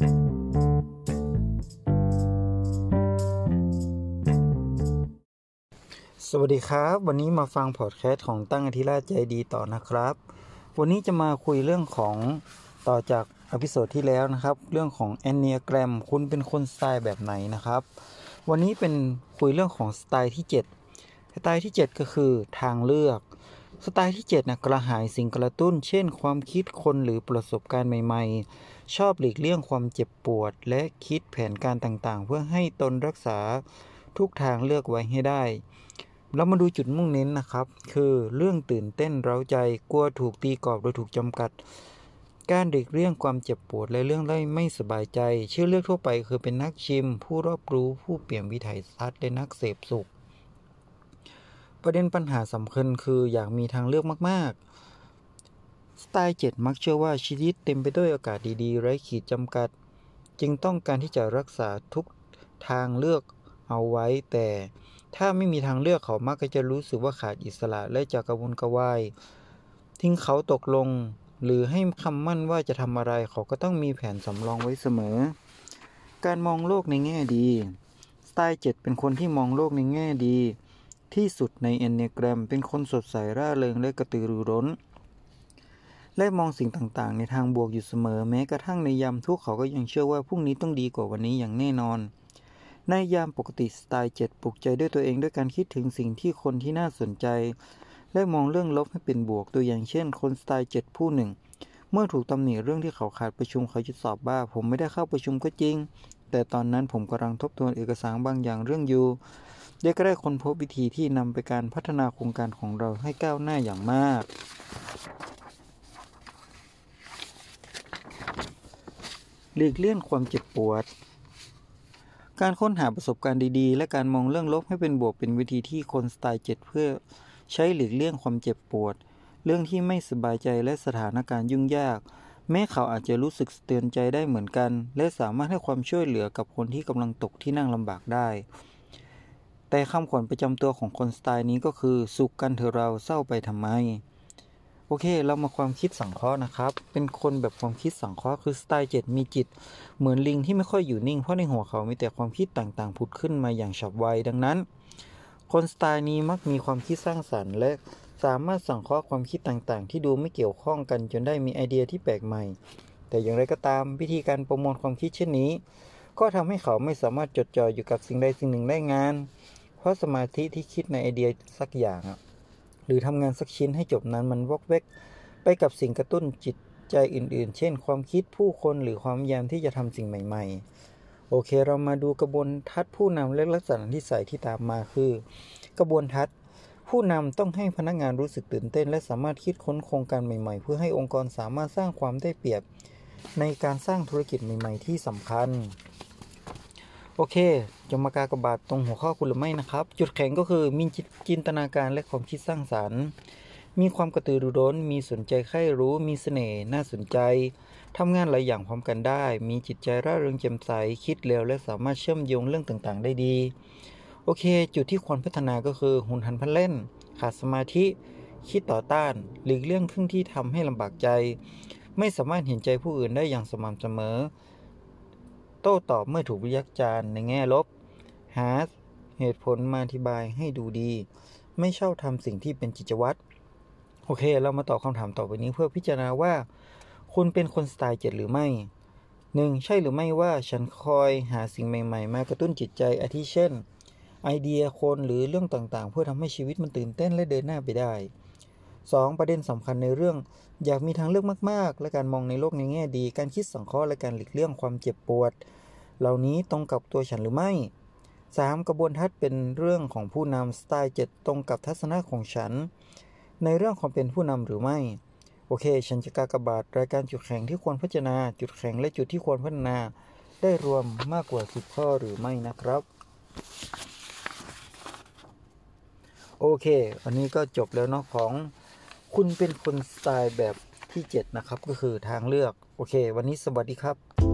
สวัสดีครับ วันนี้มาฟังพอดแคสต์ของตั้งอธิราชใจดีต่อนะครับ วันนี้จะมาคุยเรื่องของต่อจาก episode ที่แล้วนะครับ เรื่องของ Enneagram คุณเป็นคนสไตล์แบบไหนนะครับ วันนี้เป็นคุยเรื่องของสไตล์ที่ 7 สไตล์ที่ 7 ก็คือทางเลือก สไตล์ที่7นะกระหายสิ่งกระตุ้น เช่น ความคิดคนหรือประสบการณ์ใหม่ๆ ชอบหลีกเลี่ยงความเจ็บปวด และคิดแผนการต่างๆ เพื่อให้ตนรักษาทุกทางเลือกไว้ให้ได้ เรามาดูจุดมุ่งเน้นนะครับ คือเรื่องตื่นเต้นเร้าใจกลัวถูกตีกรอบโดยถูกจำกัด การเด็กเลี่ยงความเจ็บปวดและเรื่องไล่ไม่สบายใจ ชื่อเลือกทั่วไปคือเป็นนักชิม ผู้รอบรู้ผู้เปลี่ยนวิถัยทัศน์และนักเสพสุข ประเด็นปัญหาสำคัญคืออยากมีทางเลือกมาก ๆ สไตล์7มักเชื่อว่าชีวิตเต็มไปด้วยโอกาสดีๆ ไร้ขีดจำกัด จึงต้องการที่จะรักษาทุกทางเลือกเอาไว้ แต่ถ้าไม่มีทางเลือกเขามักจะรู้สึกว่าขาดอิสระและจะกระวนกระวาย ทิ้งเขาตกลง หรือให้คำมั่นว่าจะทำอะไรเขาก็ต้องมีแผนสำรองไว้เสมอ การมองโลกในแง่ดี สไตล์เจ็ดเป็นคนที่มองโลกในแง่ดี ที่สุดในเอนเนกรม เป็นคนสดใสร่าเริงและกระตือรือร้น และมองสิ่งต่างๆ ในทางบวกอยู่เสมอ แม้กระทั่งในยามทุกข์เขาก็ยังเชื่อว่าพรุ่งนี้ต้องดีกว่าวันนี้อย่างแน่นอน ในยามปกติสไตล์เจ็ดปลุกใจด้วยตัวเองด้วยการคิดถึงสิ่งที่คนที่น่าสนใจ และมองเรื่องลบให้เป็นบวกตัวอย่างเช่น คนสไตล์เจ็ดผู้หนึ่งเมื่อถูกตำหนิเรื่องที่เขาขาดประชุมเขาจะสอบว่าผมไม่ได้เข้าประชุมก็จริง แต่ตอนนั้นผมกำลังทบทวนเอกสารบางอย่างเรื่องอยู่ ได้ก็ได้ค้นพบวิธีที่นำไปการพัฒนาโครงการของเราให้ก้าวหน้าอย่างมาก หลีกเลี่ยงความเจ็บปวด การค้นหาประสบการณ์ดีๆ และการมองเรื่องลบให้เป็นบวกเป็นวิธีที่คนสไตล์เจ็ดเพื่อใช้หลีกเลี่ยงความเจ็บปวด เรื่องที่ไม่สบายใจและสถานการณ์ยุ่งยาก แม้เขาอาจจะรู้สึกเตือนใจได้เหมือนกัน และสามารถให้ความช่วยเหลือกับคนที่กำลังตกที่นั่งลำบากได้ แต่คำขวัญประจำตัวของคนสไตล์นี้ก็คือ สุขกันเถอะเราเศร้าไปทำไม โอเค เรามาความคิดสังเคราะห์นะครับ เป็นคนแบบความคิดสังเคราะห์คือสไตล์เจ็ดมีจิต เหมือนลิงที่ไม่ค่อยอยู่นิ่งเพราะในหัวเขามีแต่ความคิดต่างๆผุดขึ้นมาอย่างฉับไวดังนั้น คนสไตล์นี้มักมีความคิดสร้างสรรค์และสามารถสังเคราะห์ความคิดต่างๆ ที่ดูไม่เกี่ยวข้องกันจนได้มีไอเดียที่แปลกใหม่ แต่อย่างไรก็ตามวิธีการประมวลความคิดเช่นนี้ ก็ทำให้เขาไม่สามารถจดจ่ออยู่กับสิ่งใดสิ่งหนึ่งได้งาน เพราะสมาธิที่คิดในไอเดียสักอย่างหรือทำงานสักชิ้นให้จบนั้นมันวอกเวกไปกับสิ่งกระตุ้นจิตใจอื่นๆ เช่น ความคิดผู้คนหรือความยามที่จะทำสิ่งใหม่ ๆ โอเค เรามาดูกระบวนทัศน์ผู้นำและลักษณะที่ใส่ที่ตามมาคือ กระบวนทัศน์ผู้นำต้องให้พนักงานรู้สึกตื่นเต้น และสามารถคิดค้นโครงการใหม่ๆ เพื่อให้องค์กรสามารถสร้างความได้เปรียบ ในการสร้างธุรกิจใหม่ ๆ ที่สำคัญ โอเคจะมากากบาทตรงหัวข้อคุณหรือไม่นะครับ จุดแข็งก็คือมีจินตนาการและความคิดสร้างสารรค์ มีความกระตือรือร้น มีสนใจใคร่รู้ มีเสน่ห์ น่าสนใจ ทำงานหลายอย่างพร้อมกันได้ มีจิตใจร่าเริงแจ่มใส คิดเร็วและสามารถเชื่อมโยงเรื่องต่างๆ ได้ดี โอเค จุดที่ควรพัฒนาก็คือหุนหันพันเล่น ขาดสมาธิ คิดต่อต้าน หลีกเลี่ยงครึ่งที่ทำให้ลำบากใจ ไม่สามารถเห็นใจผู้อื่นได้อย่างสม่ำเสมอ โต้ตอบเมื่อถูกวิจารณ์ในแง่ลบ หาเหตุผลมาอธิบายให้ดูดี ไม่ชอบทำสิ่งที่เป็นจิตวัตรโอเค เรามาตอบคำถามต่อไปนี้เพื่อพิจารณาว่า คุณเป็นคนสไตล์เจ็ดหรือไม่หนึ่งใช่หรือไม่ว่าฉันคอยหาสิ่งใหม่ๆ มากระตุ้นจิตใจอาทิเช่น ไอเดียคนหรือเรื่องต่างๆ เพื่อทำให้ชีวิตมันตื่นเต้นและเดินหน้าไปได้ 2. ประเด็นสำคัญในเรื่อง อยากมีทางเลือกมาก ๆ และการมองในโลกในแง่ดี การคิดสังเคราะห์และการหลีกเลี่ยงความเจ็บปวด เหล่านี้ตรงกับตัวฉันหรือไม่ 3. กระบวนทัศน์เป็นเรื่องของผู้นำสไตล์7ตรงกับทัศนะของฉัน ในเรื่องความเป็นผู้นำหรือไม่ โอเค ฉันจะกากบาทรายการจุดแข็งที่ควรพัฒนา จุดแข็งและจุดที่ควรพัฒนา ได้รวมมากกว่า 10 ข้อหรือไม่นะครับ โอเคอันนี้ก็จบแล้วเนาะของ คุณเป็นคนสไตล์แบบที่ 7 นะครับ ก็คือทางเลือก โอเค วันนี้สวัสดีครับ